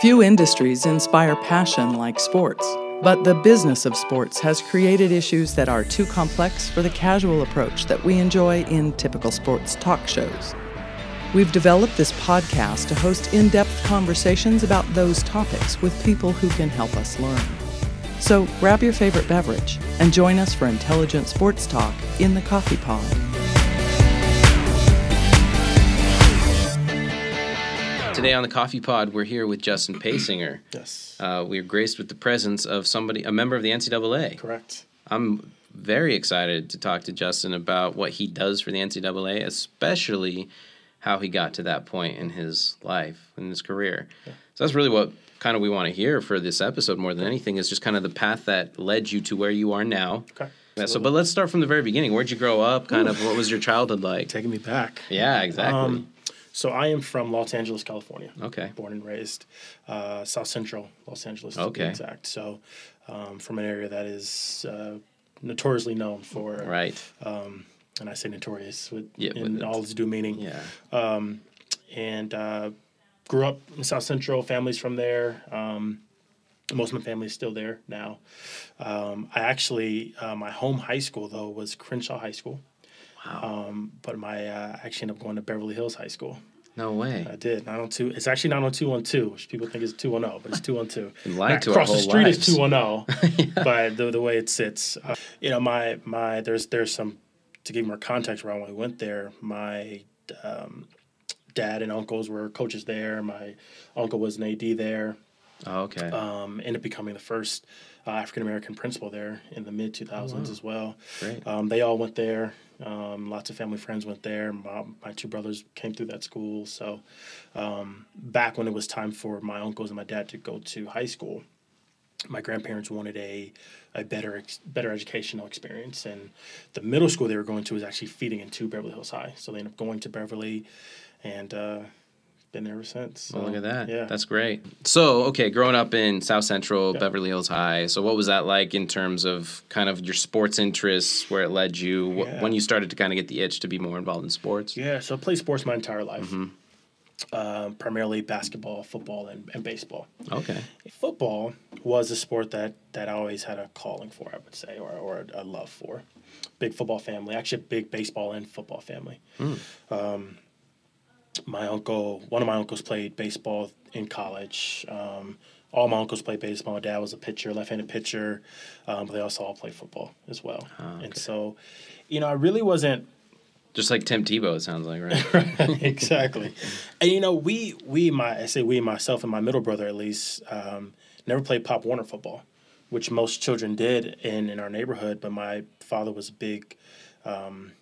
Few industries inspire passion like sports, but the business of sports has created issues that are too complex for the casual approach that we enjoy in typical sports talk shows. We've developed this podcast to host in depth conversations about those topics with people who can help us learn. So grab your favorite beverage and join us for intelligent sports talk in the Coffee Pod. Today on the Coffee Pod, we're here with Justin Paysinger. Yes. Uh, we're graced with the presence of somebody, a member of the NCAA. Correct. I'm very excited to talk to Justin about what he does for the NCAA, especially how he got to that point in his life, in his career. Yeah. So that's really what kind of we want to hear for this episode more than anything is just kind of the path that led you to where you are now. Okay. Yeah, so, but let's start from the very beginning. Where'd you grow up? Kind of what was your childhood like? Taking me back. Yeah, exactly. Um, so I am from Los Angeles, California. Okay. Born and raised uh, South Central Los Angeles to Okay. be exact. So um, from an area that is uh, notoriously known for, right. and I say notorious with, Yeah, in all its due meaning. Yeah. And uh, grew up in South Central. Families from there. Um, most of my family is still there now. Um, I actually, uh, my home high school though was Crenshaw High School. Wow. Um, but my uh, I actually ended up going to Beverly Hills High School. no way. I did 902. It's actually 90212, which people think is 210, but it's 212. Been lied to our across the street lives. is 210, but the, the way it sits, uh, you know, my my there's there's some to give more context around when we went there. My um, dad and uncles were coaches there. My uncle was an AD there. Oh, okay. Um, ended up becoming the first uh, African American principal there in the mid 2000s as well. Great. Um, they all went there. Um, lots of family friends went there. My, my two brothers came through that school. So um, back when it was time for my uncles and my dad to go to high school, my grandparents wanted a a better better educational experience, and the middle school they were going to was actually feeding into Beverly Hills High. So they ended up going to Beverly, and uh, been there ever since. Well, look at that. Yeah, That's great. So, okay, growing up in South Central, Beverly Hills High. So, what was that like in terms of kind of your sports interests, where it led you, wh- Yeah. when you started to kind of get the itch to be more involved in sports? Yeah, so I played sports my entire life. Mm-hmm. Um, primarily basketball, football, and, and baseball. Okay. Football was a sport that, that I always had a calling for, I would say, or, or a love for. Big football family, actually, a big baseball and football family. Um, my uncle, one of my uncles played baseball in college. Um, all my uncles played baseball. My dad was a pitcher, left-handed pitcher, um, but they also all played football as well. And so, you know, I really wasn't Just like Tim Tebow, it sounds like, right? exactly. And you know, we we my I say we myself and my middle brother at least um, never played Pop Warner football, which most children did in in our neighborhood. But my father was big. Um,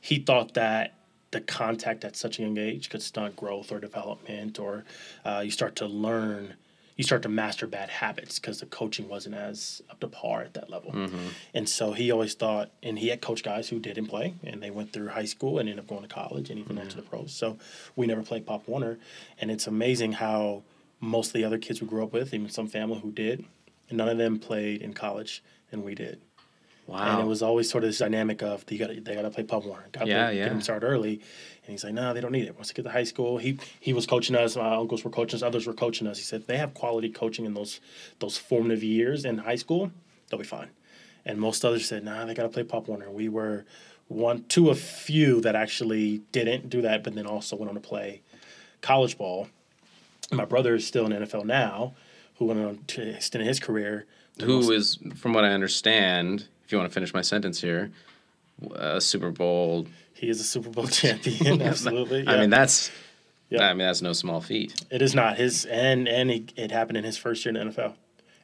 he thought that the contact at such a young age could stunt growth or development, or uh, you start to learn. You start to master bad habits because the coaching wasn't as up to par at that level. And so he always thought, and he had coached guys who didn't play, and they went through high school and ended up going to college and even into the pros. So we never played Pop Warner, and it's amazing how most of the other kids we grew up with, even some family who did, none of them played in college, and we did. Wow. And it was always sort of this dynamic of you got they got to play Pop Warner, got to Yeah, get yeah. them started early. And he's like, no, they don't need it. Once they get to high school, he he was coaching us. My uncles were coaching us. Others were coaching us. He said they have quality coaching in those those formative years in high school. They'll be fine. And most others said, nah, they got to play Pop Warner. We were one, two of few that actually didn't do that, but then also went on to play college ball. My brother is still in the NFL now, who went on to extend his career. Who is, from what I understand, if you want to finish my sentence here, a Super Bowl. He is a Super Bowl champion. Absolutely. I mean, that's. Yeah. I mean, that's no small feat. It is not his, and and he, it happened in his first year in the NFL,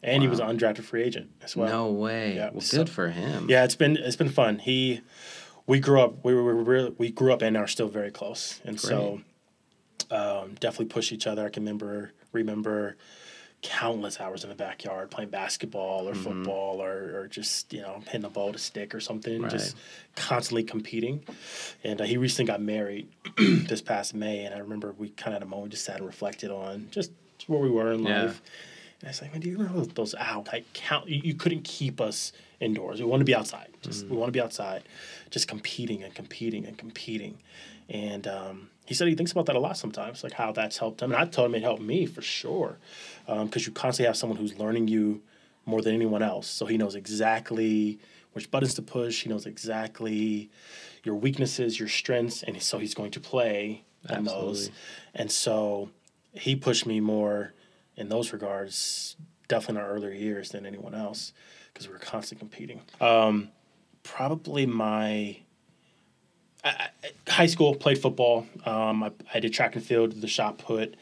and he was an undrafted free agent as well. no way. yeah, well, so- good for him. Yeah, it's been it's been fun. He, we grew up. We were, we were really, we grew up and are still very close, and so um, definitely push each other. I can remember remember countless hours in the backyard playing basketball or football or, or just you know hitting a ball with a stick or something. Just constantly competing. And uh, he recently got married this past May, and I remember we kind of had a moment, just sat and reflected on just where we were in Yeah. life. And I was like, man, do you remember those, out like count? You, you couldn't keep us indoors. We want to be outside. Just we want to be outside, just competing and competing and competing. And um, he said he thinks about that a lot sometimes, like how that's helped him. And I told him it helped me for sure, because you constantly have someone who's learning you more than anyone else. So he knows exactly which buttons to push. He knows exactly your weaknesses, your strengths, and so he's going to play on those. And so he pushed me more in those regards, definitely in our earlier years than anyone else, because we were constantly competing. Um, probably my I, I- high school played football. Um, I, I did track and field, the shot put.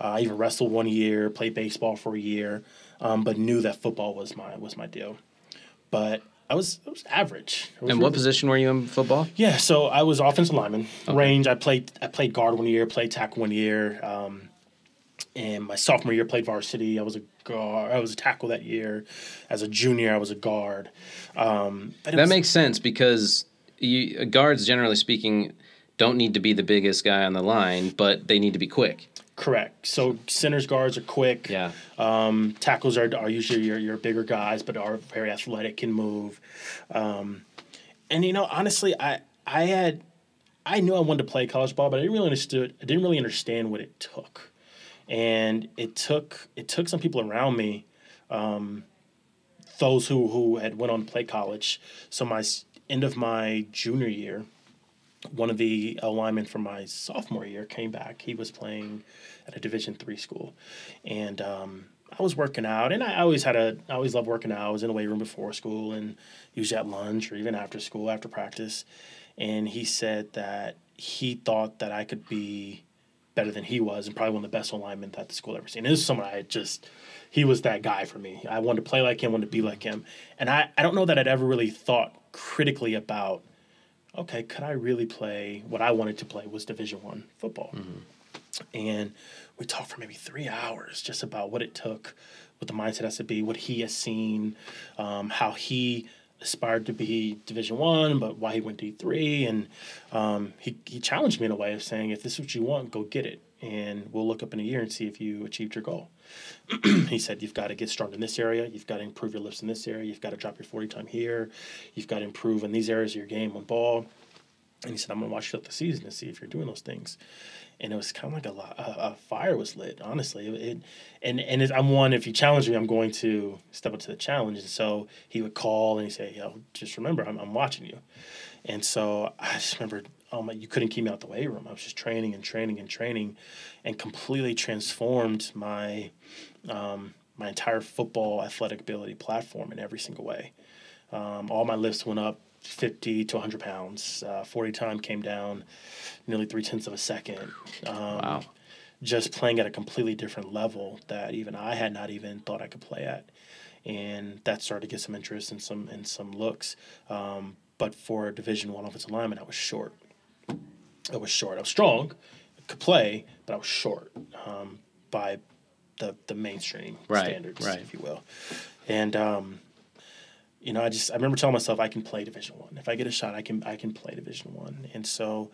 Uh, I even wrestled one year, played baseball for a year, um, but knew that football was my was my deal. But I was I was average. Was And what really- position were you in football? yeah, so I was offensive lineman. Range. I played. I played guard one year. Played tackle one year. Um, and my sophomore year played varsity. I was a guard. I was a tackle that year. As a junior, I was a guard. Um, That was- makes sense because you, guards, generally speaking, don't need to be the biggest guy on the line, but they need to be quick. correct. So centers guards are quick. Yeah. Um, tackles are, are usually your, your bigger guys, but are very athletic, can move. Um, and you know, honestly, I I had I knew I wanted to play college ball, but I didn't really understood. I didn't really understand what it took, and it took it took some people around me, um, those who who had went on to play college. So my end of my junior year, one of the linemen from my sophomore year came back. He was playing at a Division three school, and um, I was working out, and I always had a I always loved working out. I was in the weight room before school, and usually at lunch or even after school after practice. And he said that he thought that I could be better than he was, and probably one of the best alignment that the school ever seen. And this is someone I had just he was that guy for me. I wanted to play like him, wanted to be like him, and I I don't know that I'd ever really thought critically about okay, could I really play what I wanted to play was Division One football? And we talked for maybe three hours just about what it took, what the mindset has to be, what he has seen, um, how he aspired to be Division One, but why he went D three, and um, he he challenged me in a way of saying, if this is what you want, go get it, and we'll look up in a year and see if you achieved your goal. he said you've got to get strong in this area. You've got to improve your lifts in this area. You've got to drop your 40 time here. You've got to improve in these areas of your game on ball. And he said i'm going to watch you throughout the season to see if you're doing those things. And it was kind of like a, lot, a, a fire was lit honestly. It, it and and it, i'm one if you challenge me i'm going to step up to the challenge. And so he would call and he'd say yo just remember i'm, I'm watching you. And so I just remember, my, you couldn't keep me out the weight room. I was just training and training and training, and completely transformed my um, my entire football athletic ability platform in every single way. Um, all my lifts went up 50 to 100 pounds. Uh, 40 time came down nearly three tenths of a second. Um, Wow. Just playing at a completely different level that even I had not even thought I could play at. And that started to get some interest and some and some looks. Um, but for a Division One offensive lineman, I was short. I was short. I was strong, could play, but I was short um, by the the mainstream Right, standards, right. if you will. And um, you know, I just I remember telling myself I can play Division One. If I get a shot, I can I can play Division One. And so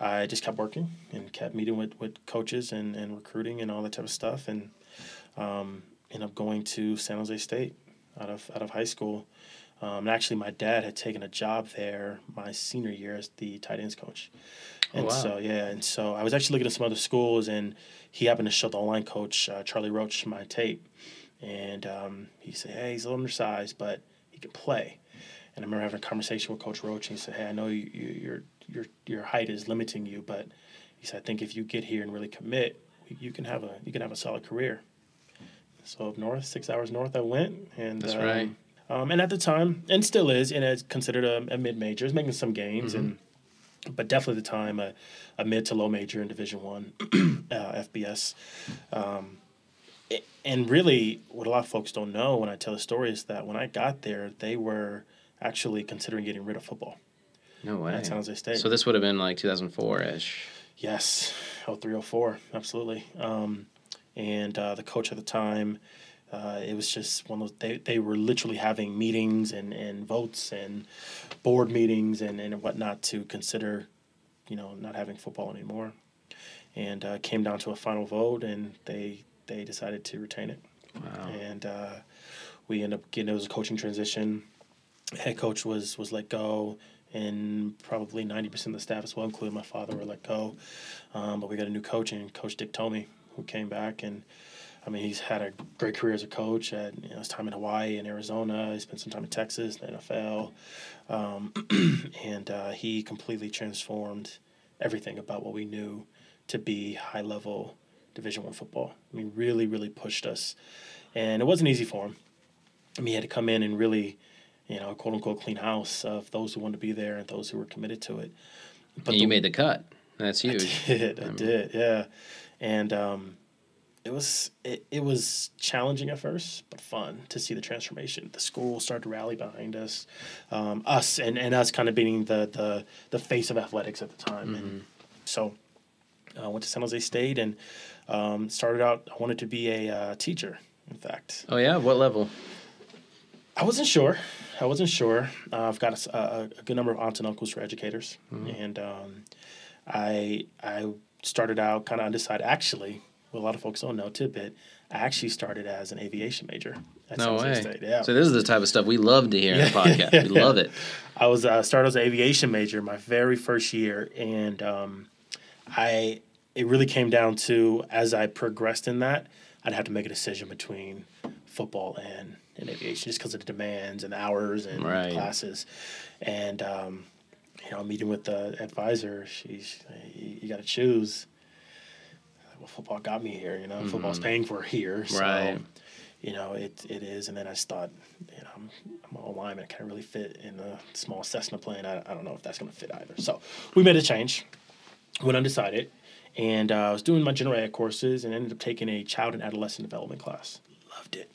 I just kept working and kept meeting with, with coaches and, and recruiting and all that type of stuff. And um, ended up going to San Jose State out of out of high school. Um, and actually, my dad had taken a job there my senior year as the tight ends coach. And wow. so, yeah, and so I was actually looking at some other schools, and he happened to show the O-line coach, uh, Charlie Roach, my tape. And um, he said, Hey, he's a little undersized, but he can play. And I remember having a conversation with Coach Roach, and he said, Hey, I know you, you, your, your, your height is limiting you, but he said, I think if you get here and really commit, you can have a, you can have a solid career. So up north, six hours north, I went, and That's um, right. Um, and at the time, and still is, and it's considered a, a mid major. It's making some gains, and but definitely at the time a, a mid to low major in Division One, uh, FBS. Um, it- and really, what a lot of folks don't know when I tell the story is that when I got there, they were actually considering getting rid of football. No way. At San Jose State. So this would have been like 2004 ish. Yes, oh three oh four, absolutely. Um, and uh, the coach at the time, uh, it was just one of those. They, they were literally having meetings and, and votes and board meetings and, and whatnot to consider, you know, not having football anymore. And uh, came down to a final vote, and they they decided to retain it. Wow. And uh, we ended up getting it was a coaching transition. Head coach was was let go. and probably 90% of the staff as well, including my father, were let go. Um, but we got a new coach, and Coach Dick Tomey, who came back. And I mean, he's had a great career as a coach at you know, his time in Hawaii and Arizona. He spent some time in Texas, the NFL. Um, and uh, he completely transformed everything about what we knew to be high level Division One football. I mean, really, really pushed us. And it wasn't easy for him. I mean, he had to come in and really you know, quote unquote clean house of those who wanted to be there and those who were committed to it. But and you made the cut. That's huge. I did. I did. Yeah, and um, it was it, it was challenging at first, but fun to see the transformation. The school started to rally behind us, um, us and, and us kind of being the the the face of athletics at the time. Mm-hmm. And so I uh, went to San Jose State and um, started out. I wanted to be a uh, teacher. In fact. Oh yeah, what level? I wasn't sure. I wasn't sure. Uh, I've got a, a, a, good number of aunts and uncles who are educators, mm-hmm. and um, I I started out kind of undecided. Actually, what a lot of folks don't know tidbit. I actually started as an aviation major. At no way. State. Yeah. So this is the type of stuff we love to hear in the podcast. We yeah. love it. I was uh, started as an aviation major my very first year, and um, I it really came down to as I progressed in that, I'd have to make a decision between football and in aviation just because of the demands and hours and right. classes. And um, you know, meeting with the advisor, she's you got to choose. Football got me here. You know, mm-hmm. football's paying for here. So, right. You know, it it is. And then I just thought, you know, I'm, I'm all lineman. I can't really fit in a small Cessna plane. I, I don't know if that's going to fit either. So we made a change. Went undecided. And uh, I was doing my general ed courses and ended up taking a child and adolescent development class. Loved it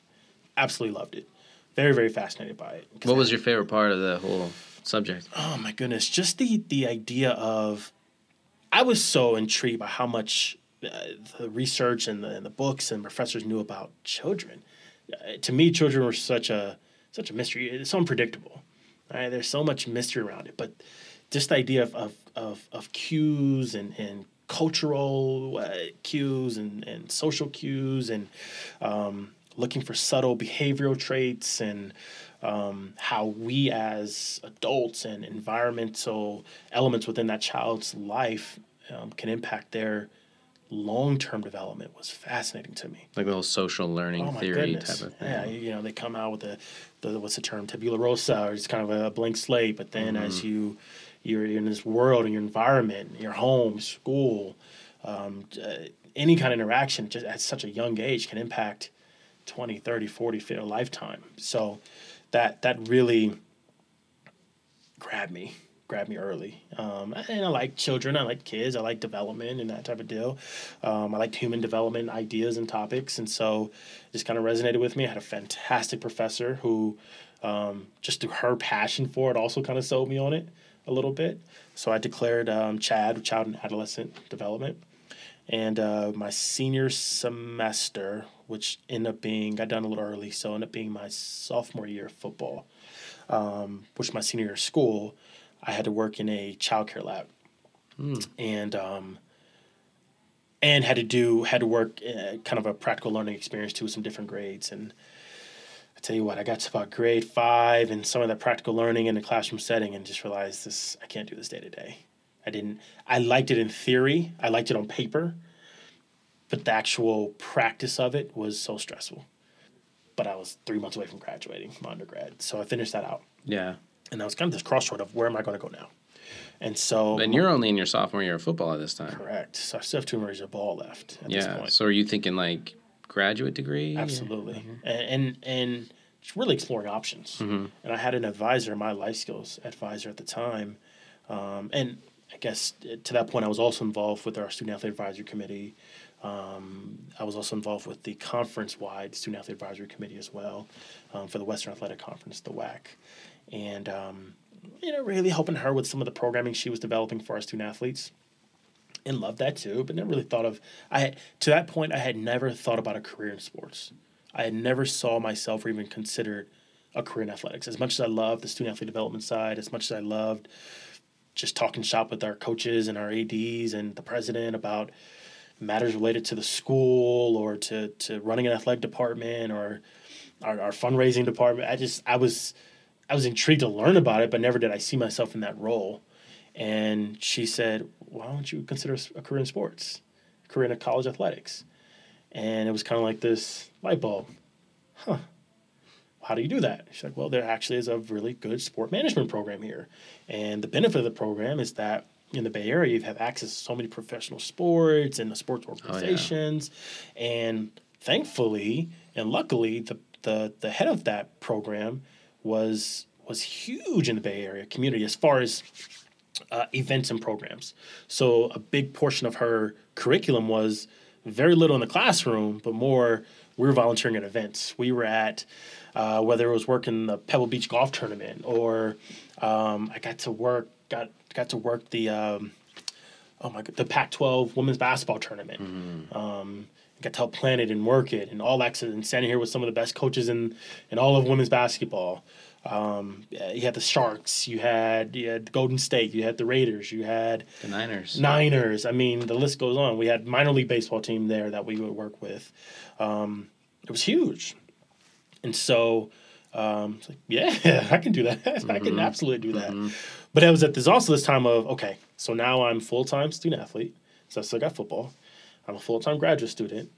absolutely loved it. Very, very fascinated by it. What was your favorite part of the whole subject? Oh my goodness, just the the idea of. I was so intrigued by how much the research and the, and the books and professors knew about children. Uh, to me, children were such a such a mystery. It's so unpredictable. Right? There's so much mystery around it, but just the idea of of of, of cues and and cultural uh, cues and, and social cues and um, looking for subtle behavioral traits and um, how we as adults and environmental elements within that child's life um, can impact their long-term development was fascinating to me. Like the whole social learning oh theory goodness. type of thing. Yeah, you know, they come out with the, the what's the term, tabula rasa, or it's kind of a blank slate. But then mm-hmm. as you you're in this world and your environment, your home, school, um, uh, any kind of interaction, just at such a young age, can impact 20, 30, 40, 50, a lifetime. So that that really grabbed me, grabbed me early. Um, and I like children, I like kids, I like development and that type of deal. Um, I like human development ideas and topics, and so just kind of resonated with me. I had a fantastic professor who, um, just through her passion for it, also kind of sold me on it a little bit. So I declared um, CHAD, Child and Adolescent Development. And uh, my senior semester, which ended up being, got done a little early, so ended up being my sophomore year of football, um, which my senior year of school, I had to work in a childcare lab. Mm. And um, and had to do had to work uh, kind of a practical learning experience too with some different grades and I tell you what I got to about grade five and some of that practical learning in the classroom setting and just realized this I can't do this day to day I didn't. I liked it in theory. I liked it on paper, but the actual practice of it was so stressful. But I was three months away from graduating from undergrad, so I finished that out. Yeah. And I was kind of this crossroad of where am I going to go now? And so. And you're only in your sophomore year of football at this time. Correct. So I still have two more years of ball left at yeah. this point. So are you thinking like graduate degree? Absolutely. Mm-hmm. And, and, and really exploring options. Mm-hmm. And I had an advisor, my life skills advisor at the time. Um, and I guess to that point, I was also involved with our student athlete advisory committee. Um, I was also involved with the conference-wide student athlete advisory committee as well um, for the Western Athletic Conference, the WAC, and um, you know, really helping her with some of the programming she was developing for our student athletes. And loved that too, but never really thought of. I had, to that point, I had never thought about a career in sports. I had never saw myself or even considered a career in athletics. As much as I loved the student athlete development side, as much as I loved just talking shop with our coaches and our ads and the president about matters related to the school or to, to running an athletic department or our, our fundraising department. I just I was I was intrigued to learn about it, but never did I see myself in that role. And she said, "Why don't you consider a career in sports, a career in college athletics?" And it was kind of like this light bulb. Huh. How do you do that? She's like, well, there actually is a really good sport management program here. And the benefit of the program is that in the Bay Area, you have access to so many professional sports and the sports organizations. Oh, yeah. And thankfully and luckily, the, the, the head of that program was was huge in the Bay Area community as far as uh, events and programs. So a big portion of her curriculum was very little in the classroom, but more we were volunteering at events. We were at uh, whether it was working the Pebble Beach golf tournament or um, I got to work got got to work the um, oh my god the Pac-12 women's basketball tournament. Mm-hmm. Um, got to help plan it and work it and all that and standing here with some of the best coaches in in all of women's basketball. Um, you had the Sharks, you had you had the Golden State, you had the Raiders, you had the Niners. Niners. I mean, the list goes on. We had minor league baseball team there that we would work with. Um, it was huge, and so um, like, yeah, I can do that. Mm-hmm. I can mm-hmm. absolutely do that. Mm-hmm. But it was at this also this time of okay, so now I'm full time student athlete, so I still got football. I'm a full time graduate student.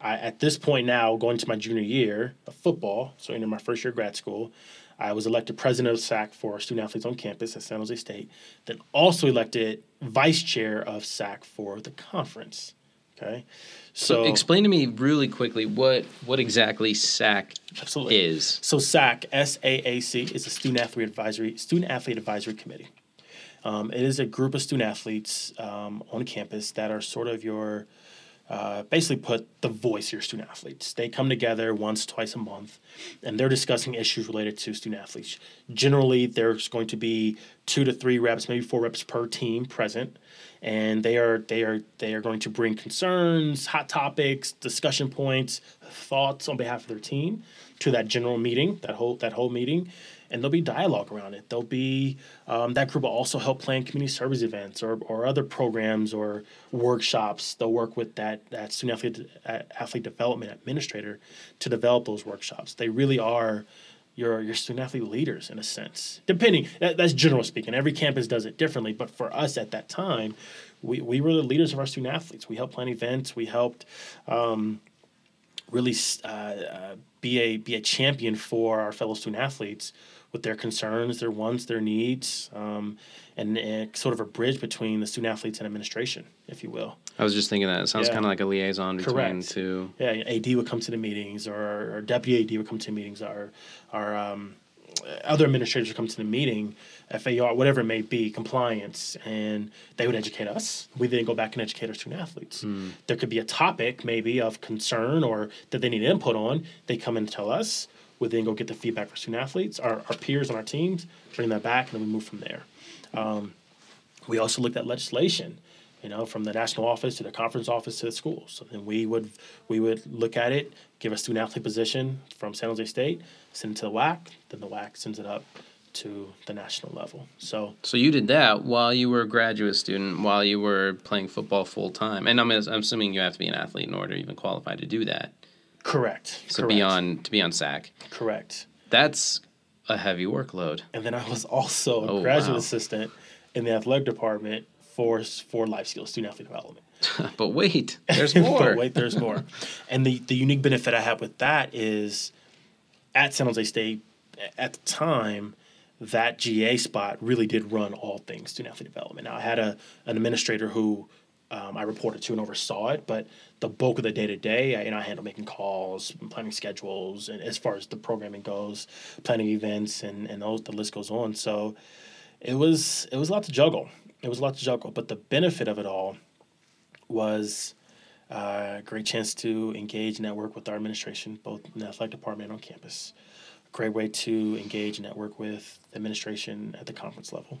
I, at this point now, going to my junior year of football, so into my first year of grad school, I was elected president of SAAC for student athletes on campus at San Jose State. Then also elected vice chair of SAAC for the conference. Okay, so, so explain to me really quickly what what exactly SAAC absolutely. is. So SAAC S A A C is a student athlete advisory student athlete advisory committee. Um, it is a group of student athletes um, on campus that are sort of your uh, basically put the voice of your student athletes. They come together once, twice a month, and they're discussing issues related to student athletes. Generally, there's going to be two to three reps, maybe four reps per team present, and they are they are they are going to bring concerns, hot topics, discussion points, thoughts on behalf of their team to that general meeting, that whole that whole meeting, and there'll be dialogue around it. There'll be um, that group will also help plan community service events or, or other programs or workshops. They'll work with that that student athlete athlete development administrator to develop those workshops. They really are your your student athlete leaders in a sense. Depending that, that's general speaking. Every campus does it differently, but for us at that time, we, we were the leaders of our student athletes. We helped plan events. We helped. Um, really uh, uh, be a be a champion for our fellow student athletes with their concerns, their wants, their needs, um, and, and, sort of a bridge between the student athletes and administration, if you will. I was just thinking that it sounds yeah. kind of like a liaison between Correct. two. Yeah, AD would come to the meetings, or, or deputy AD would come to the meetings, or our um, other administrators would come to the meeting, FAR, whatever it may be, compliance, and they would educate us. We then go back and educate our student athletes. Mm. There could be a topic maybe of concern or that they need input on. They come and tell us we then go get the feedback for student athletes, our, our peers on our teams, bring that back, and then we move from there. Um, we also looked at legislation, you know, from the national office to the conference office to the schools. So then we would we would look at it, give a student athlete position from San Jose State, send it to the WAC, then the WAC sends it up to the national level. So So you did that while you were a graduate student, while you were playing football full time. And I'm, I'm assuming you have to be an athlete in order to even qualify to do that. Correct. So Correct. be on to be on SAAC. Correct. That's a heavy workload. And then I was also a oh, graduate wow. assistant in the athletic department for for life skills, student athlete development. but wait, there's more. but wait, there's more. and the the unique benefit I have with that is at San Jose State at the time that GA spot really did run all things student athlete development. Now I had a an administrator who um, I reported to and oversaw it, but the bulk of the day to day, know, I handle making calls, planning schedules, and as far as the programming goes, planning events, and and those, the list goes on. So it was it was a lot to juggle. It was a lot to juggle, but the benefit of it all was uh, a great chance to engage and network with our administration, both in the athletic department and on campus. Great way to engage and network with administration at the conference level.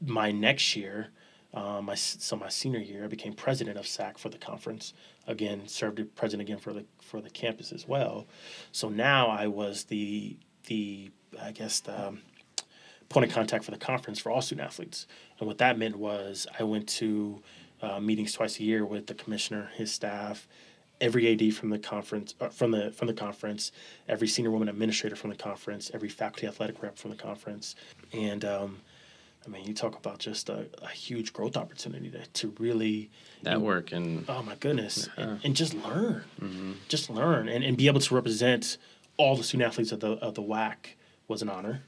My next year, um, my, so my senior year, I became president of SAAC for the conference. Again, served as president again for the for the campus as well. So now I was the the I guess the um, point of contact for the conference for all student athletes. And what that meant was I went to uh, meetings twice a year with the commissioner, his staff, every AD from the conference uh, from the from the conference, every senior woman administrator from the conference, every faculty athletic rep from the conference, and um, I mean, you talk about just a, a huge growth opportunity to, to really network and oh my goodness, and, and, just learn, mm-hmm. just learn, and, and be able to represent all the student athletes of the of the WAC was an honor,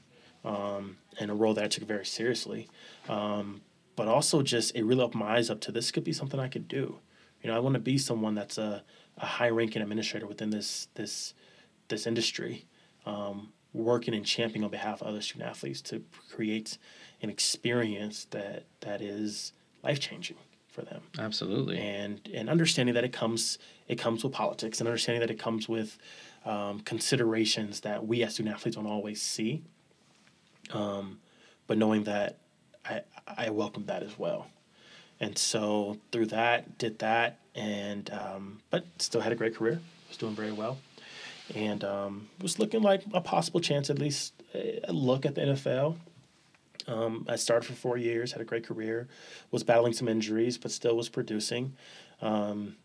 um, and a role that I took very seriously. Um, but also just it really opened my eyes up to this could be something I could do. You know, I want to be someone that's a, a high ranking administrator within this this this industry, um, working and championing on behalf of other student athletes to create an experience that that is life changing for them. Absolutely. And and understanding that it comes it comes with politics and understanding that it comes with um, considerations that we as student athletes don't always see. Um, but knowing that I, I welcomed that as well. And so through that, did that, and um, but still had a great career. Was doing very well, and um, was looking like a possible chance, at least a look at the NFL. Um, I started for four years, had a great career, was battling some injuries, but still was producing. Um,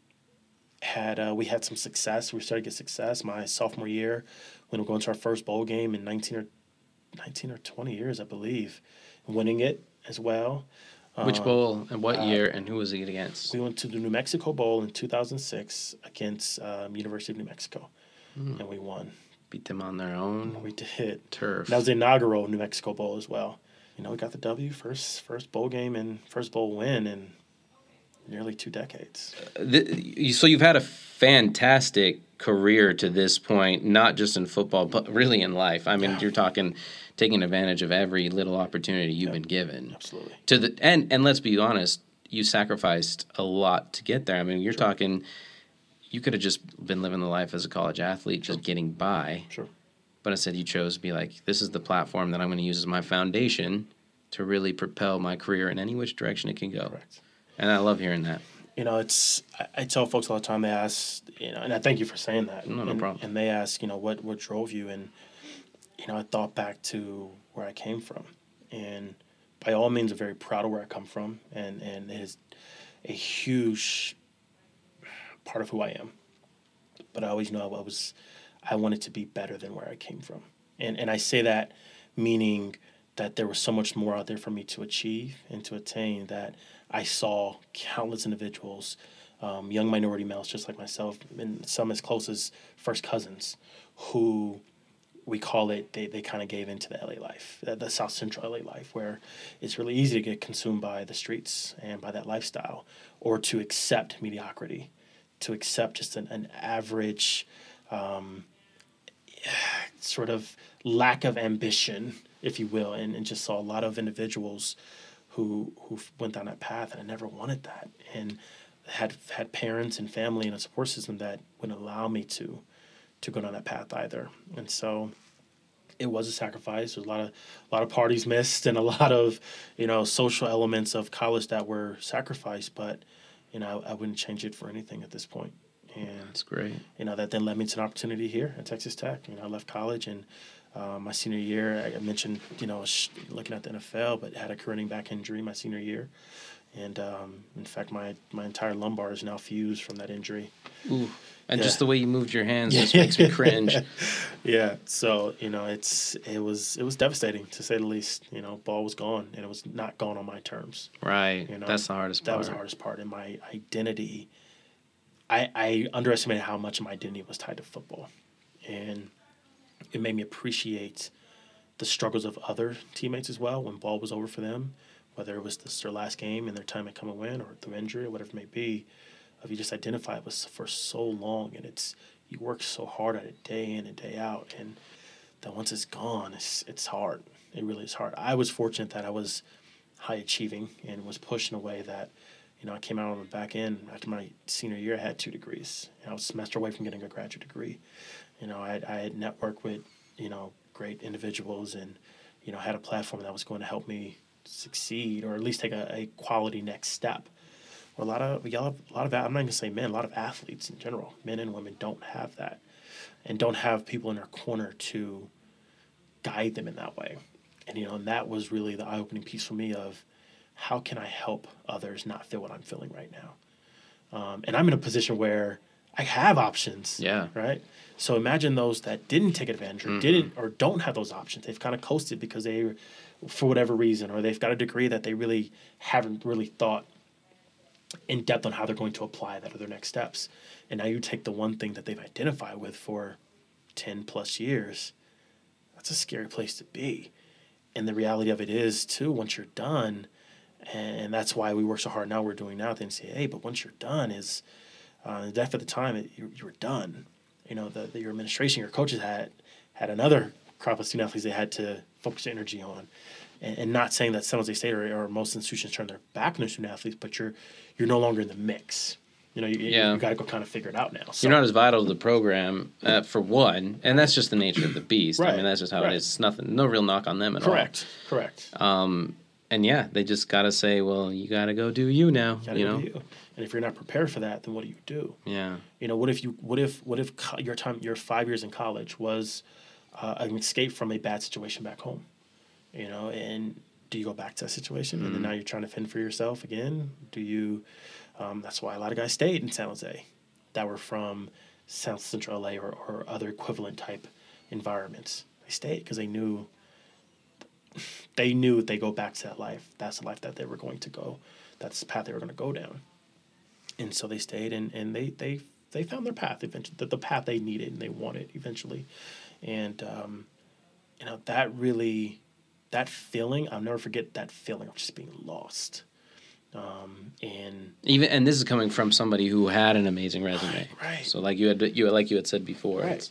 had uh, we had some success. We started to get success my sophomore year when we were going to our first bowl game in nineteen or nineteen or twenty years, I believe winning it as well. Which um, bowl and what uh, year and who was it against? We went to the New Mexico Bowl in 2006 against um, University of New Mexico, mm. and we won. Beat them on their own. We did turf. That was the inaugural New Mexico Bowl as well. You know, we got the W first first bowl game and first bowl win in nearly two decades. Uh, the, so you've had a fantastic career to this point, not just in football, but really in life. I mean, yeah. you're talking taking advantage of every little opportunity you've been given. Absolutely. To the and and let's be honest, you sacrificed a lot to get there. I mean, you're sure. talking you could have just been living the life as a college athlete, just getting by. Sure. But instead, you chose to be like, this is the platform that I'm going to use as my foundation to really propel my career in any which direction it can go. Correct. And I love hearing that. You know, it's I, I tell folks all the time. They ask, you know, and I thank you for saying that. No, no and, problem. And they ask, you know, what what drove you, and you know, I thought back to where I came from, and by all means, I'm very proud of where I come from, and and it is a huge part of who I am. But I always know I was, I wanted to be better than where I came from, and and I say that meaning that there was so much more out there for me to achieve and to attain that I saw countless individuals, um, young minority males just like myself, and some as close as first cousins, who we call it they, they kind of gave into the LA life, the, the South Central LA life, where it's really easy to get consumed by the streets and by that lifestyle, or to accept mediocrity, to accept just an, an average um, sort of lack of ambition, if you will, and, and just saw a lot of individuals who who went down that path and I never wanted that and had had parents and family and a support system that wouldn't allow me to to go down that path either. And so it was a sacrifice. There's a lot of a lot of parties missed and a lot of you know social elements of college that were sacrificed. But you know I, I wouldn't change it for anything at this point. And that's great. You know that then led me to an opportunity here at Texas Tech. You know I left college and. Uh, my senior year, I mentioned, you know, looking at the NFL, but had a running back injury my senior year, and um, in fact, my my entire lumbar is now fused from that injury. Ooh. And yeah. just the way you moved your hands just makes me cringe. yeah. So, you know, it's it was it was devastating to say the least. You know, ball was gone and it was not gone on my terms. Right. You know, that's the hardest that part. That was the hardest part. And my identity I, I underestimated how much of my identity was tied to football. And it made me appreciate the struggles of other teammates as well when ball was over for them, whether it was this their last game and their time had come and win or through injury or whatever it may be If you just identify it was for so long and it's you work so hard at it day in and day out and then once it's gone it's it's hard it really is hard i was fortunate that i was high achieving and was pushed in a way that you know i came out on the back end after my senior year i had two degrees. I was a semester away from getting a graduate degree. You know i, I had networked with you know great individuals and you know had a platform that was going to help me succeed or at least take a, a quality next step. A lot of a lot of I'm not to say men, a lot of athletes in general, men and women don't have that, and don't have people in their corner to guide them in that way. And you know, and that was really the eye-opening piece for me of how can I help others not feel what I'm feeling right now. Um, and I'm in a position where I have options. Yeah. Right. So imagine those that didn't take advantage or didn't or don't have those options. They've kind of coasted because they, for whatever reason, or they've got a degree that they really haven't really thought in depth on how they're going to apply that or their next steps. And now you take the one thing that they've identified with for 10 plus years. That's a scary place to be. And the reality of it is, too, once you're done, and that's why we work so hard now, we're doing now at the NCAA, but once you're done, is uh, definitely at the time, it, you, you were done. You know, the, the, your administration, your coaches had had another crop of student athletes they had to focus their energy on. And, and not saying that San Jose State or, or most institutions turn their back on their student athletes, but you're you're no longer in the mix. You know, you, Yeah. you, got to go kind of figure it out now. So, You're not as vital to the program uh, for one, and that's just the nature of the beast. I mean, that's just how right. it is. It's nothing, no real knock on them at all. correct, correct. Um, and yeah, they just gotta say, well, you gotta go do you now. Gotta you know? you. And if you're not prepared for that, then what do you do? Yeah. You know, what if you what if what if co- your time your five years in college was uh, an escape from a bad situation back home? You know, and do you go back to that situation and then now you're trying to fend for yourself again? Do you? Um, that's why a lot of guys stayed in San Jose, that were from South Central LA or, or other equivalent type environments. They stayed because they knew they knew if they go back to that life, that's the life that they were going to go. That's the path they were going to go down and so they stayed and, and they, they they found their path eventually the, the path they needed and they wanted eventually and um, you know that really that feeling i'll never forget that feeling of just being lost um, and Even and this is coming from somebody who had an amazing resume. Right, right. So like you had you like you had said before. Right.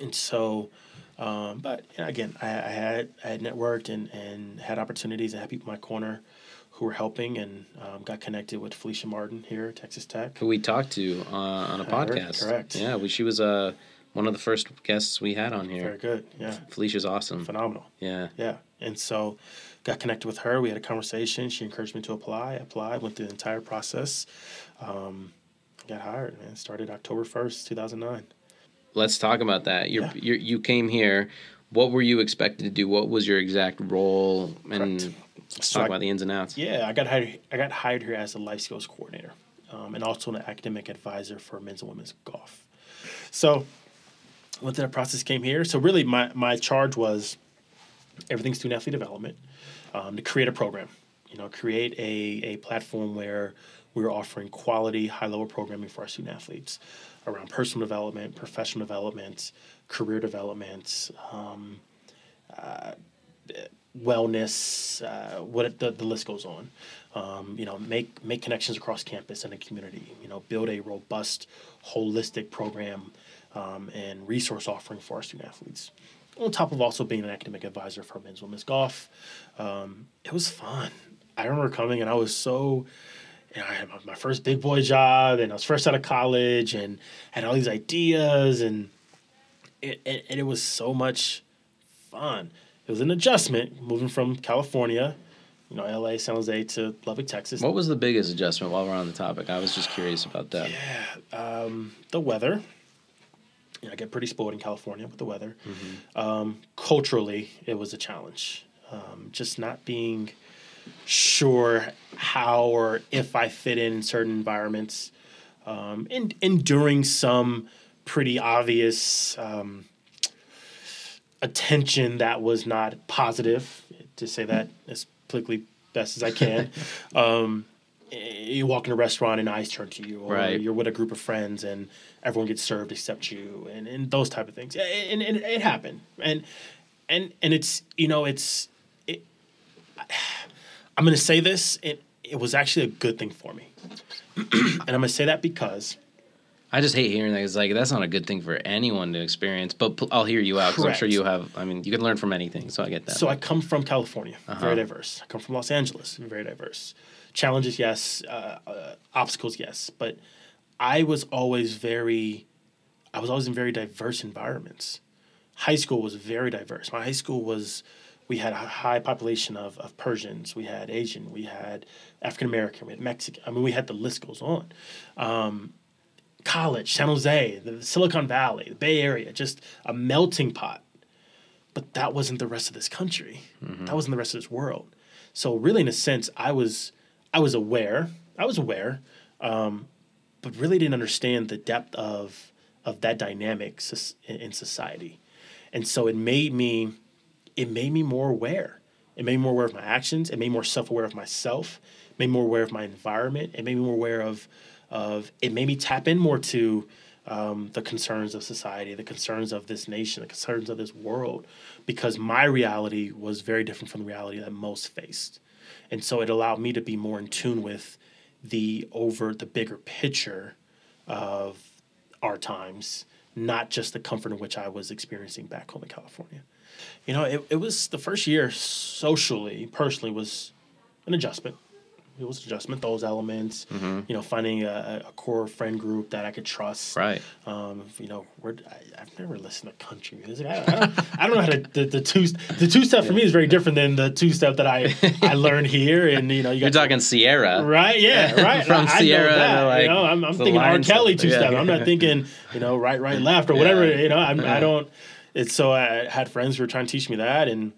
and so um, but again I, I had I had networked and, and had opportunities and had people in my corner who were helping and um, got connected with Felicia Martin here at Texas Tech. Who we talked to uh, on a I heard, podcast. correct. Yeah, we, she was uh, one of the first guests we had on here. Very good, yeah, Felicia's awesome. phenomenal. Yeah. Yeah. And so got connected with her. We had a conversation. She encouraged me to apply. I applied, went through the entire process. Um, got hired, man. Started October 1st, 2009. Let's talk about that. You're, Yeah. you're, you came here. What were you expected to do? What was your exact role? And Correct. let's So talk I- about the ins and outs. Yeah, I got hired. I got hired here as a life skills coordinator, um, and also an academic advisor for men's and women's golf. So, went through that process. Came here. So really, my my charge was everything student athlete development um, to create a program. You know, create a a platform where we were offering quality, high level programming for our student athletes around personal development, professional development, career development. Um, wellness, uh, what the, the list goes on. Um, you know, make make connections across campus and the community. You know, build a robust, holistic program um, and resource offering for our student athletes. On top of also being an academic advisor for men's women's golf, um, it was fun. I remember coming and I was so. Know, I had my, first big boy job, and I was fresh out of college, and had all these ideas, and it, it, and it was so much fun. It was an adjustment moving from California, you know, LA, San Jose to Lubbock, Texas. What was the biggest adjustment while we're on the topic? I was just curious about that. Um, the weather. You know, I get pretty spoiled in California with the weather. Um, culturally, it was a challenge. Um, just not being sure how or if I fit in certain environments. Um, and enduring some pretty obvious um, attention that was not positive, to say that as politically best as I can. um, you walk in a restaurant and eyes turn to you, or Right. you're with a group of friends and everyone gets served except you, and, and those type of things. And, and, it happened, and and and it's you know it's it. I'm gonna say this. It it was actually a good thing for me, and I'm gonna say that because I just hate hearing that. It's like that's not a good thing for anyone to experience. But pl- I'll hear you out because I'm sure you have. I mean, you can learn from anything, so I get that. So I come from California, Uh-huh. very diverse. I come from Los Angeles, very diverse. Challenges, yes. Uh, uh, obstacles, yes. But I was always very, I was always in very diverse environments. High school was very diverse. My high school was, we had a high population of, of Persians. We had Asian. We had African American. We had Mexican. I mean, we had the list goes on. Um, college, San Jose, the Silicon Valley, the Bay Area, just a melting pot but that wasn't the rest of this country. That wasn't the rest of this world. So really, in a sense, I was I was aware. I was aware, um, but really didn't understand the depth of of that dynamic in society, and so it made me it made me more aware. It made me more aware of my actions. It made me more self aware of myself. It made me more aware of my environment. It made me more aware of of it made me tap in more to um, the concerns of society, the concerns of this nation, the concerns of this world, because my reality was very different from the reality that most faced. And so it allowed me to be more in tune with the over the bigger picture of our times, not just the comfort in which I was experiencing back home in California. You know, it, it was the first year socially, personally, was an adjustment. It was adjustment those elements mm-hmm. you know finding a, a, core friend group that i could trust. Right. Um, you know we're, I, have never listened to country music. I, I, don't, I don't know how to the, the two the two step for me is very different than the two step that i i learned here and you know you are talking Sierra. Right yeah right. From I, Sierra that, like you know i'm, I'm thinking R. Kelly two step. Yeah. i'm not thinking you know right right left or whatever yeah. you know I'm, i don't it's so i had friends who were trying to teach me that and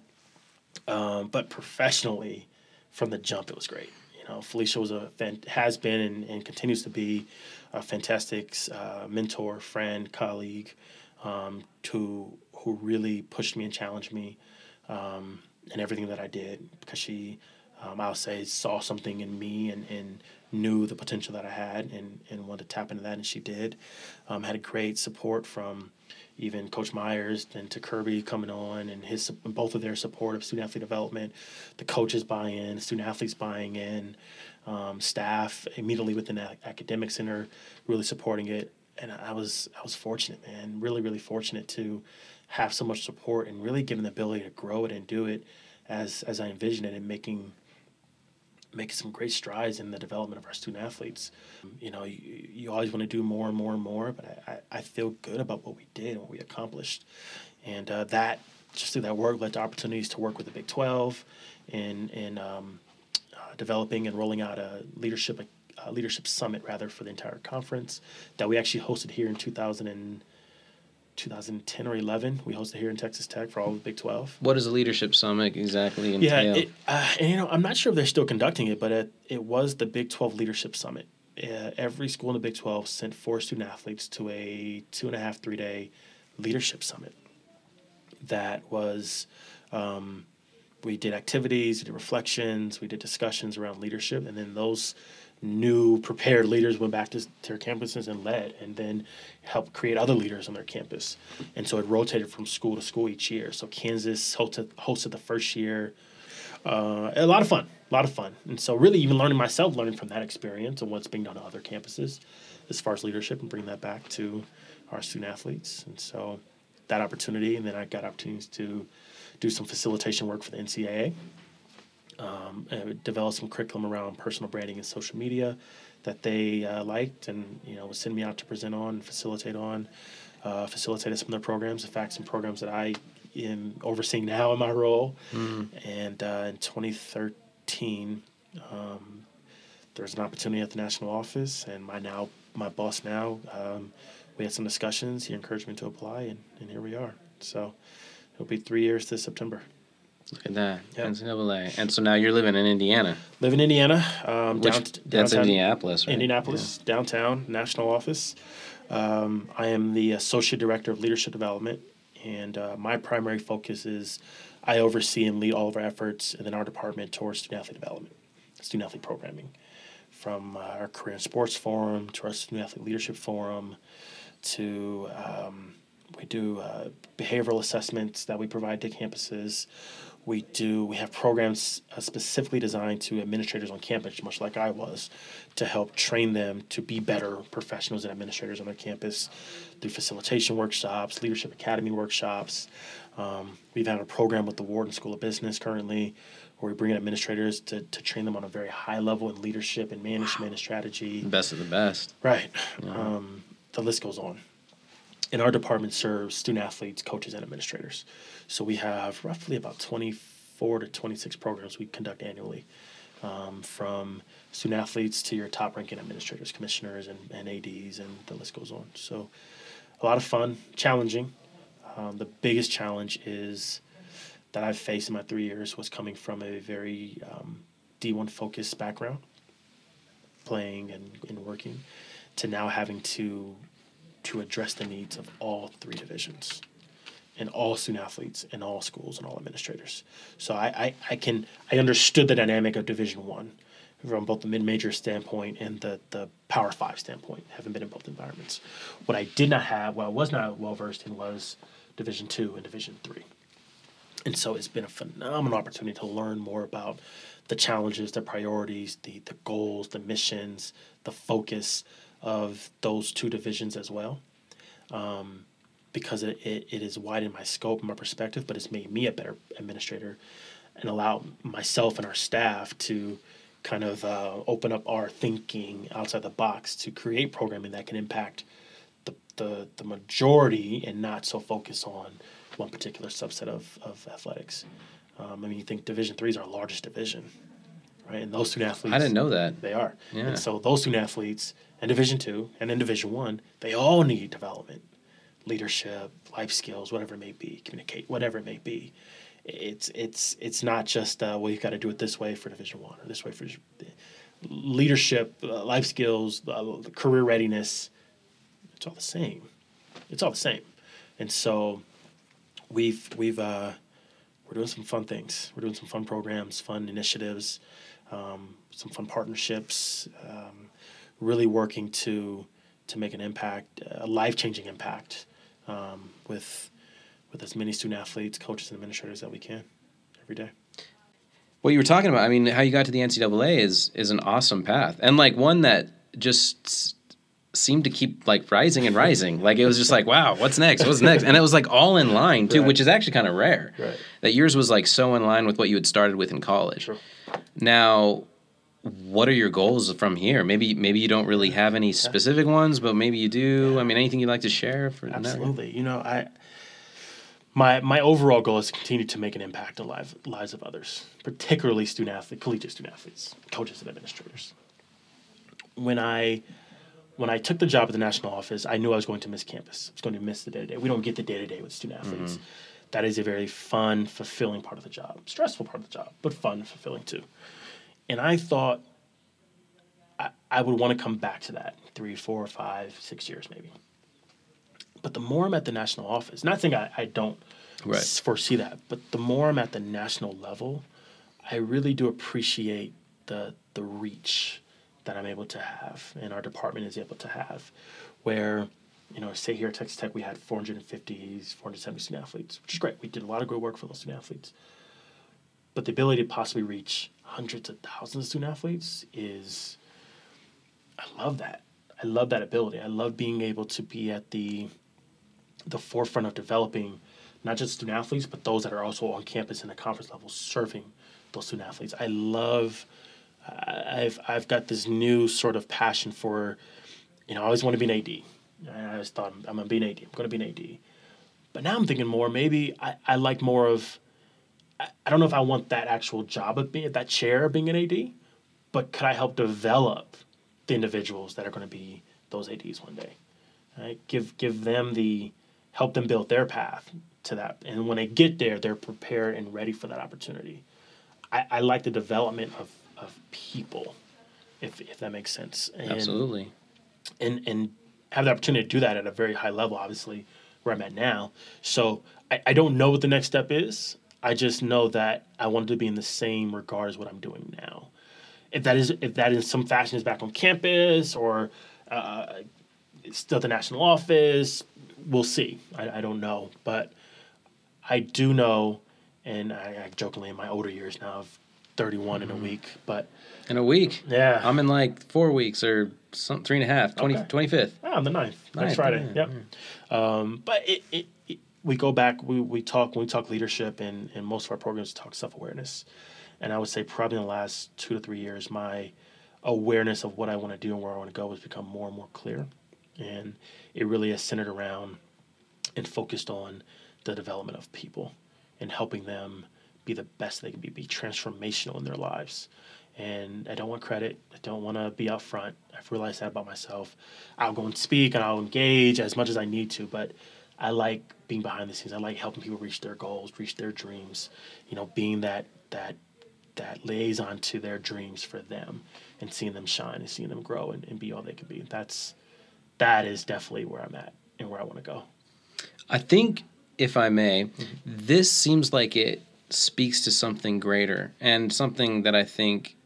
um, but professionally from the jump it was great you know, Felicia was a has been and, and continues to be a fantastic uh, mentor, friend, colleague, um, to who really pushed me and challenged me um, in everything that I did because she, um, I'll say, saw something in me and, and knew the potential that I had and, and wanted to tap into that, and she did. Um, had great support from even Coach Myers and to Kirby coming on and his both of their support of student athlete development, the coaches buying in, student athletes buying in, um, staff immediately within the academic center really supporting it. And I was I was fortunate, man, really really fortunate to have so much support and really given the ability to grow it and do it as as I envisioned it and making making some great strides in the development of our student athletes. You know, you, you always want to do more and more and more, but I, I feel good about what we did and what we accomplished. And uh, that, just through that work, led to opportunities to work with the Big 12 in, in um, uh, developing and rolling out a leadership, a leadership summit, rather, for the entire conference that we actually hosted here in 2000. And, 2010 or 11. We hosted here in Texas Tech for all of the Big 12. What does a leadership summit exactly entail? Yeah, it, uh, and you know, I'm not sure if they're still conducting it, but it, it was the Big 12 Leadership Summit. Uh, every school in the Big 12 sent four student athletes to a two and a half, three day leadership summit. That was, um, we did activities, we did reflections, we did discussions around leadership, and then those new prepared leaders went back to their campuses and led and then helped create other leaders on their campus. And so it rotated from school to school each year. So kansas hosted, hosted the first year uh, a lot of fun a lot of fun. And so really even learning myself learning from that experience and what's being done on other campuses as far as leadership and bring that back to our student athletes. And so that opportunity and then i got opportunities to do some facilitation work for the ncaa um, developed some curriculum around personal branding and social media that they uh, liked and you know would send me out to present on, facilitate on, uh, facilitated some of their programs. In fact, some programs that I am overseeing now in my role. Mm. And uh, in 2013, um, was an opportunity at the national office, and my now my boss now. Um, we had some discussions. He encouraged me to apply, and, and here we are. So it'll be three years this September. Look at that. Yep. NCAA. And so now you're living in Indiana. Live in Indiana. Um, Which, down, that's downtown, Indianapolis, right? Indianapolis, yeah. downtown, national office. Um, I am the Associate Director of Leadership Development, and uh, my primary focus is I oversee and lead all of our efforts within our department towards student athlete development, student athlete programming. From uh, our Career and Sports Forum to our Student Athlete Leadership Forum to um, we do uh, behavioral assessments that we provide to campuses we do we have programs uh, specifically designed to administrators on campus much like i was to help train them to be better professionals and administrators on their campus through facilitation workshops leadership academy workshops. Um, we've had a program with the wharton school of business currently where we bring in administrators to, to train them on a very high level in leadership and management and strategy. Best of the best. Right. Yeah. um, the list goes on and our department serves student athletes coaches and administrators so we have roughly about 24 to 26 programs we conduct annually, um, from student athletes to your top ranking administrators, commissioners, and, and ADs, and the list goes on. So a lot of fun, challenging. Um, the biggest challenge is that I've faced in my three years was coming from a very um, D1 focused background, playing and, and working, to now having to to address the needs of all three divisions and all student athletes in all schools and all administrators. So I, I, I can I understood the dynamic of Division One from both the mid major standpoint and the, the Power Five standpoint, having been in both environments. What I did not have, what I was not well versed in, was Division Two and Division Three. And so it's been a phenomenal opportunity to learn more about the challenges, the priorities, the the goals, the missions, the focus of those two divisions as well. Um, because it, it, it has widened my scope and my perspective, but it's made me a better administrator and allowed myself and our staff to kind of uh, open up our thinking outside the box to create programming that can impact the, the, the majority and not so focus on one particular subset of, of athletics. Um, I mean, you think Division Three is our largest division, right? And those student athletes. I didn't know that. They are. Yeah. And so those student athletes in Division Two and in Division One, they all need development, leadership, life skills, whatever it may be, communicate, whatever it may be. It's it's it's not just uh, well, you've got to do it this way for Division One or this way for leadership, uh, life skills, uh, career readiness. It's all the same. It's all the same, and so we've we've uh, we're doing some fun things. We're doing some fun programs, fun initiatives, um, some fun partnerships. Um, really working to to make an impact, a life changing impact, um, with with as many student athletes, coaches, and administrators that we can every day. What you were talking about, I mean, how you got to the NCAA is is an awesome path, and like one that just seemed to keep like rising and rising. like it was just like, wow, what's next? What's next? And it was like all in line too, Right. which is actually kind of rare. Right. That yours was like so in line with what you had started with in college. Sure. Now, what are your goals from here? Maybe maybe you don't really have any specific ones, but maybe you do. I mean, anything you'd like to share for? Absolutely. You know, I my my overall goal is to continue to make an impact on lives lives of others, particularly student athletes, collegiate student athletes, coaches, and administrators. When I when I took the job at the national office, I knew I was going to miss campus. I was going to miss the day to day. We don't get the day to day with student mm-hmm. athletes. That is a very fun, fulfilling part of the job, stressful part of the job, but fun, fulfilling too. And I thought I, I would want to come back to that three, four, five, six years maybe. But the more I'm at the national office, not saying I, I don't Right. s- foresee that, but the more I'm at the national level, I really do appreciate the the reach that I'm able to have and our department is able to have. Where, you know, say here at Texas Tech we had 450, 470 student athletes, which is great. We did a lot of great work for those student athletes. But the ability to possibly reach hundreds of thousands of student athletes is I love that. I love that ability. I love being able to be at the the forefront of developing not just student athletes, but those that are also on campus in the conference level serving those student athletes. I love. I've I've got this new sort of passion for, you know, I always want to be an AD. I always thought I'm, I'm gonna be an AD. I'm gonna be an AD. But now I'm thinking more. Maybe I, I like more of. I, don't know if I want that actual job of being that chair of being an AD, but could I help develop the individuals that are going to be those ads one day? Right? Give give them the help them build their path to that. And when they get there they're prepared and ready for that opportunity. I, I like the development of, of people if, if that makes sense. And, Absolutely. and and have the opportunity to do that at a very high level obviously where i'm at now. So i, I don't know what the next step is i just know that i wanted to be in the same regard as what i'm doing now if that is if that in some fashion is back on campus or uh, still at the national office we'll see I, I don't know but i do know and I, I jokingly in my older years now of 31 in a week but In a week. yeah I'm in like four weeks or some three and a half, 20, Okay. 25th. Ah, on the 9th, next Friday. yeah, yep. Um, but it, it, it, we go back, we, we talk, when we talk leadership and, and most of our programs talk self awareness. And I would say probably in the last two to three years, my awareness of what I want to do and where I want to go has become more and more clear. And it really is centered around and focused on the development of people and helping them be the best they can be, be transformational in their lives. And I don't want credit. I don't want to be out front. I've realized that about myself. I'll go and speak and I'll engage as much as I need to, but I like being behind the scenes. I like helping people reach their goals, reach their dreams. You know, being that that that liaison to their dreams for them and seeing them shine and seeing them grow and, and be all they can be. That's that is definitely where I'm at and where I want to go. I think, if I may, mm-hmm. this seems like it speaks to something greater and something that I think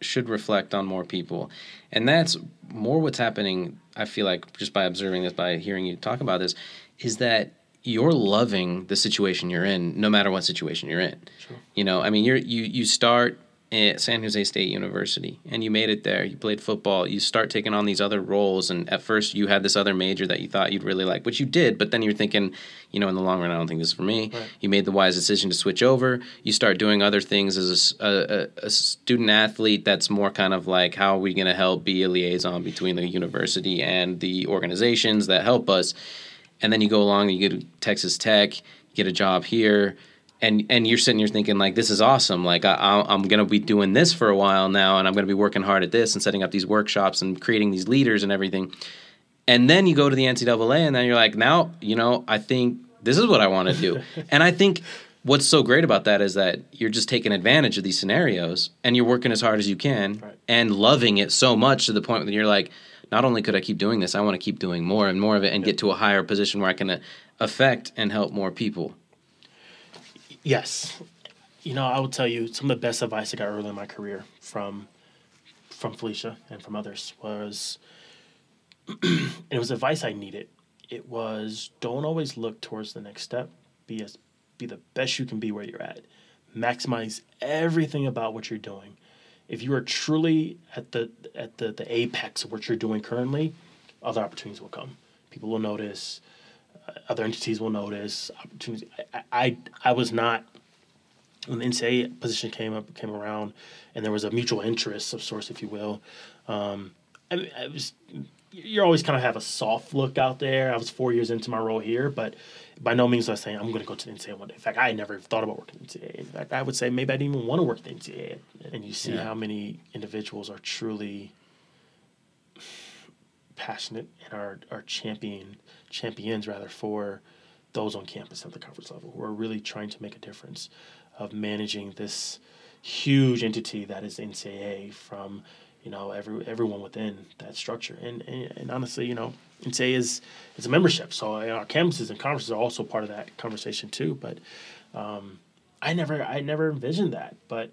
should reflect on more people. And that's more what's happening, I feel like, just by observing this, by hearing you talk about this, is that you're loving the situation you're in, no matter what situation you're in. Sure. You know, I mean, you're you you start at San Jose State University and you made it there. You played football. You start taking on these other roles, and at first you had this other major that you thought you'd really like, which you did. But then you're thinking, you know, in the long run, I don't think this is for me. Right. You made the wise decision to switch over. You start doing other things as a a student athlete. That's more kind of like how are we going to help be a liaison between the university and the organizations that help us. And then you go along and you get to Texas Tech, get a job here and and you're sitting here thinking like this is awesome. Like I, i'm going to be doing this for a while now and i'm going to be working hard at this and setting up these workshops and creating these leaders and everything. And then you go to the ncaa and then you're like now you know i think this is what i want to do. And i think what's so great about that is that you're just taking advantage of these scenarios and you're working as hard as you can Right. and loving it so much to the point that you're like not only could i keep doing this i want to keep doing more and more of it and get to a higher position where i can uh, affect and help more people Yes. You know, I will tell you some of the best advice I got early in my career from from Felicia and from others was and it was advice I needed. It was don't always look towards the next step. Be as be the best you can be where you're at. Maximize everything about what you're doing. If you are truly at the at the, the apex of what you're doing currently, other opportunities will come. People will notice other entities will notice opportunities. I, I, I was not when the NCAA position came up came around, and there was a mutual interest of sorts, if you will. Um, I, I was you always kind of have a soft look out there. I was four years into my role here, but by no means was I saying I'm going to go to the NCAA one day. In fact, I never thought about working in the NCAA. In fact, I would say maybe I didn't even want to work at the NCAA. And you see Yeah. how many individuals are truly passionate and are, are champion champions rather for those on campus at the conference level who are really trying to make a difference of managing this huge entity that is NCAA from you know every everyone within that structure. And and, and honestly you know and say is it's a membership. So uh, our campuses and conferences are also part of that conversation too. But um, I never I never envisioned that. But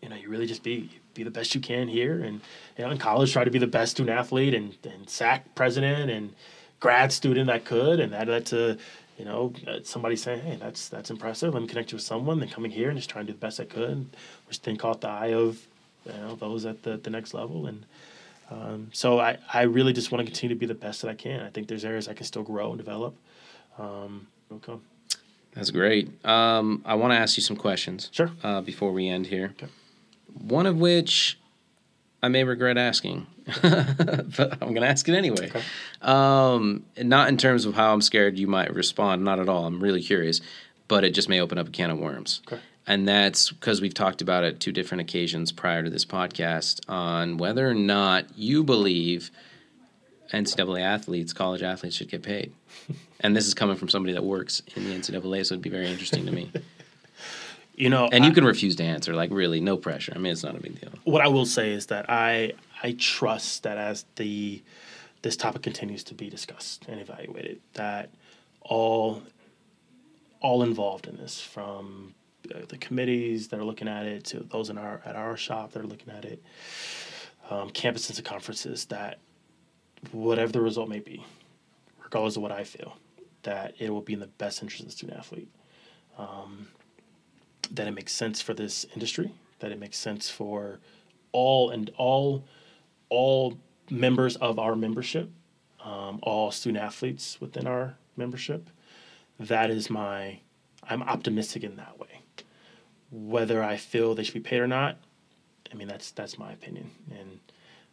you know, you really just be be the best you can here, and you know, in college, try to be the best student athlete and and SAAC president and grad student I could, and that led to you know uh, somebody saying, hey, that's that's impressive. Let me connect you with someone. Then coming here and just trying to do the best I could, which then caught the eye of you know those at the the next level, and um, so I I really just want to continue to be the best that I can. I think there's areas I can still grow and develop. Um, okay. That's great. Um, I want to ask you some questions. Sure. Uh, before we end here. Okay. One of which I may regret asking, but I'm going to ask it anyway. Okay. Um, not in terms of how I'm scared you might respond. Not at all. I'm really curious, but it just may open up a can of worms. Okay. And that's because we've talked about it two different occasions prior to this podcast on whether or not you believe NCAA athletes, college athletes, should get paid. and this is coming from somebody that works in the NCAA, so it'd be very interesting to me. You know, And I- you can refuse to answer, like really, no pressure. I mean, it's not a big deal. what I will say is that I I trust that as the this topic continues to be discussed and evaluated, that all all involved in this, from the committees that are looking at it to those in our at our shop that are looking at it, um, campuses and conferences, that whatever the result may be, regardless of what I feel, that it will be in the best interest of the student athlete. Um, that it makes sense for this industry, that it makes sense for all and all all members of our membership, um, all student athletes within our membership. That is my I'm optimistic in that way. Whether I feel they should be paid or not, I mean that's that's my opinion, and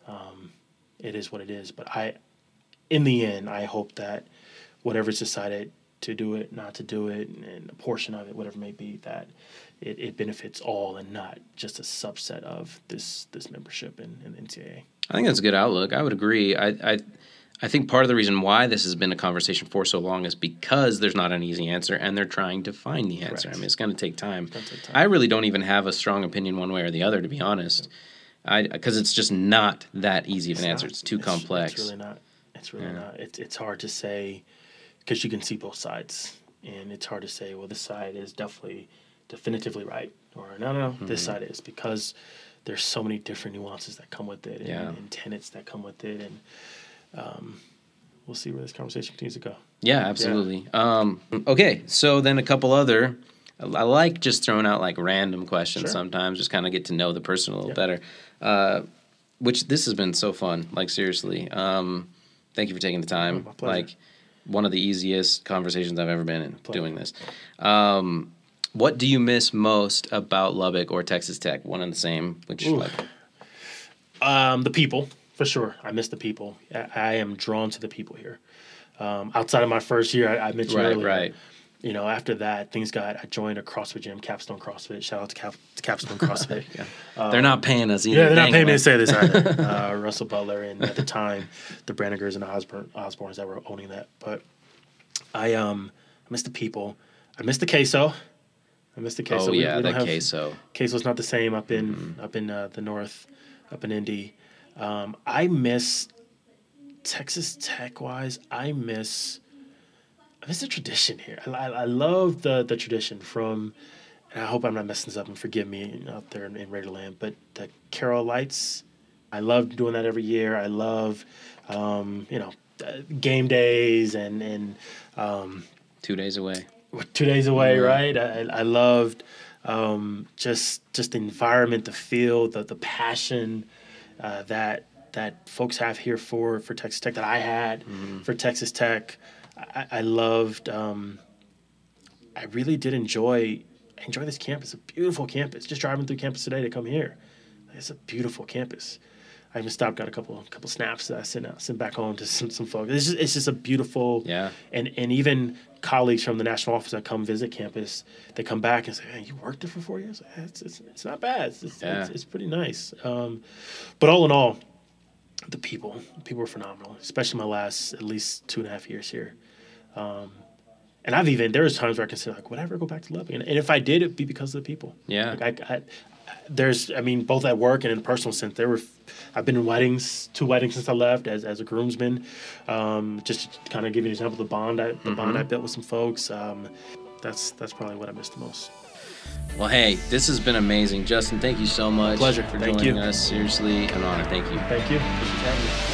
um, it is what it is. But I, in the end, I hope that whatever's decided to do it, not to do it, and, a portion of it, whatever it may be, that it, it benefits all and not just a subset of this this membership in, in NCAA. I think that's a good outlook. I would agree. I, I, I think part of the reason why this has been a conversation for so long is because there's not an easy answer, and they're trying to find the answer. I mean, it's going to take time. take time. I really don't even have a strong opinion one way or the other, to be honest. I because it's just not that easy of an answer. not- It's too complex. It's really not. It's really Yeah. not. It's it's hard to say because you can see both sides, and it's hard to say. Well, this side is definitely definitively right, or no, no, no, Mm-hmm. this side is because there's so many different nuances that come with it, and, Yeah. and tenets that come with it, and um, we'll see where this conversation continues to go. Yeah, absolutely. Um, okay, so then a couple other. I I like just throwing out like random questions Sure. sometimes, just kind of get to know the person a little Yeah. better. Uh, which this has been so fun. Like seriously, um, thank you for taking the time. Oh, my pleasure. like one of the easiest conversations I've ever been in Pleasure. doing this. Um, what do you miss most about Lubbock or Texas Tech? One and the same. Which Ooh. like Um, the people, for sure. I miss the people. I, I am drawn to the people here. Um, outside of my first year, I, I mentioned Right, earlier. right. You know, after that, things got. I joined a CrossFit gym, Capstone CrossFit. Shout out to, Cap, to Capstone CrossFit. Yeah, they're not paying us either. Yeah, they're not paying me to say this either. uh, Russell Butler and at the time, the Brannigers and Osborne, Osbornes that were owning that. But I um I miss the people. I miss the queso. I miss the queso. Oh We- yeah, we that have- queso. queso's not the same up in Mm-hmm. up in uh, the north, up in Indy. Um, I miss Texas Tech wise. I miss I miss the tradition here. I, I, I love the the tradition from. And I hope I'm not messing this up and forgive me out there in, in Raiderland, but the Carol Lights. I love doing that every year. I love, um, you know, uh, game days and and um, Two days away. two days away, Mhm. right? I, I loved um, just just the environment, the feel, the the passion uh, that that folks have here for for Texas Tech that I had for Texas Tech. I, I loved. Um, I really did enjoy enjoy this campus. A beautiful campus. Just driving through campus today to come here. It's a beautiful campus. I even stopped, got a couple couple snaps that I sent out, sent back home to some, some folks. It's just it's just a beautiful Yeah. and and even colleagues from the national office that come visit campus, they come back and say, "Hey, you worked there for four years? It's it's, it's not bad. It's it's, Yeah. it's, it's pretty nice." Um, but all in all, the people the people were phenomenal, especially my last at least two and a half years here. Um, and I've even there was times where I consider like, would I ever go back to Lubbock? And, and if I did, it'd be because of the people. Yeah. Like I, I, there's, I mean, both at work and in a personal sense, there were, I've been in weddings, two weddings since I left as, as a groomsman. Um, just to kind of give you an example, the bond, I, the bond Mm-hmm. I built with some folks. Um, that's that's probably what I miss the most. Well, hey, this has been amazing, Justin. Thank you so much. Pleasure. for Thank joining you. us. Seriously, an honor. Thank you. Thank you. Appreciate having me.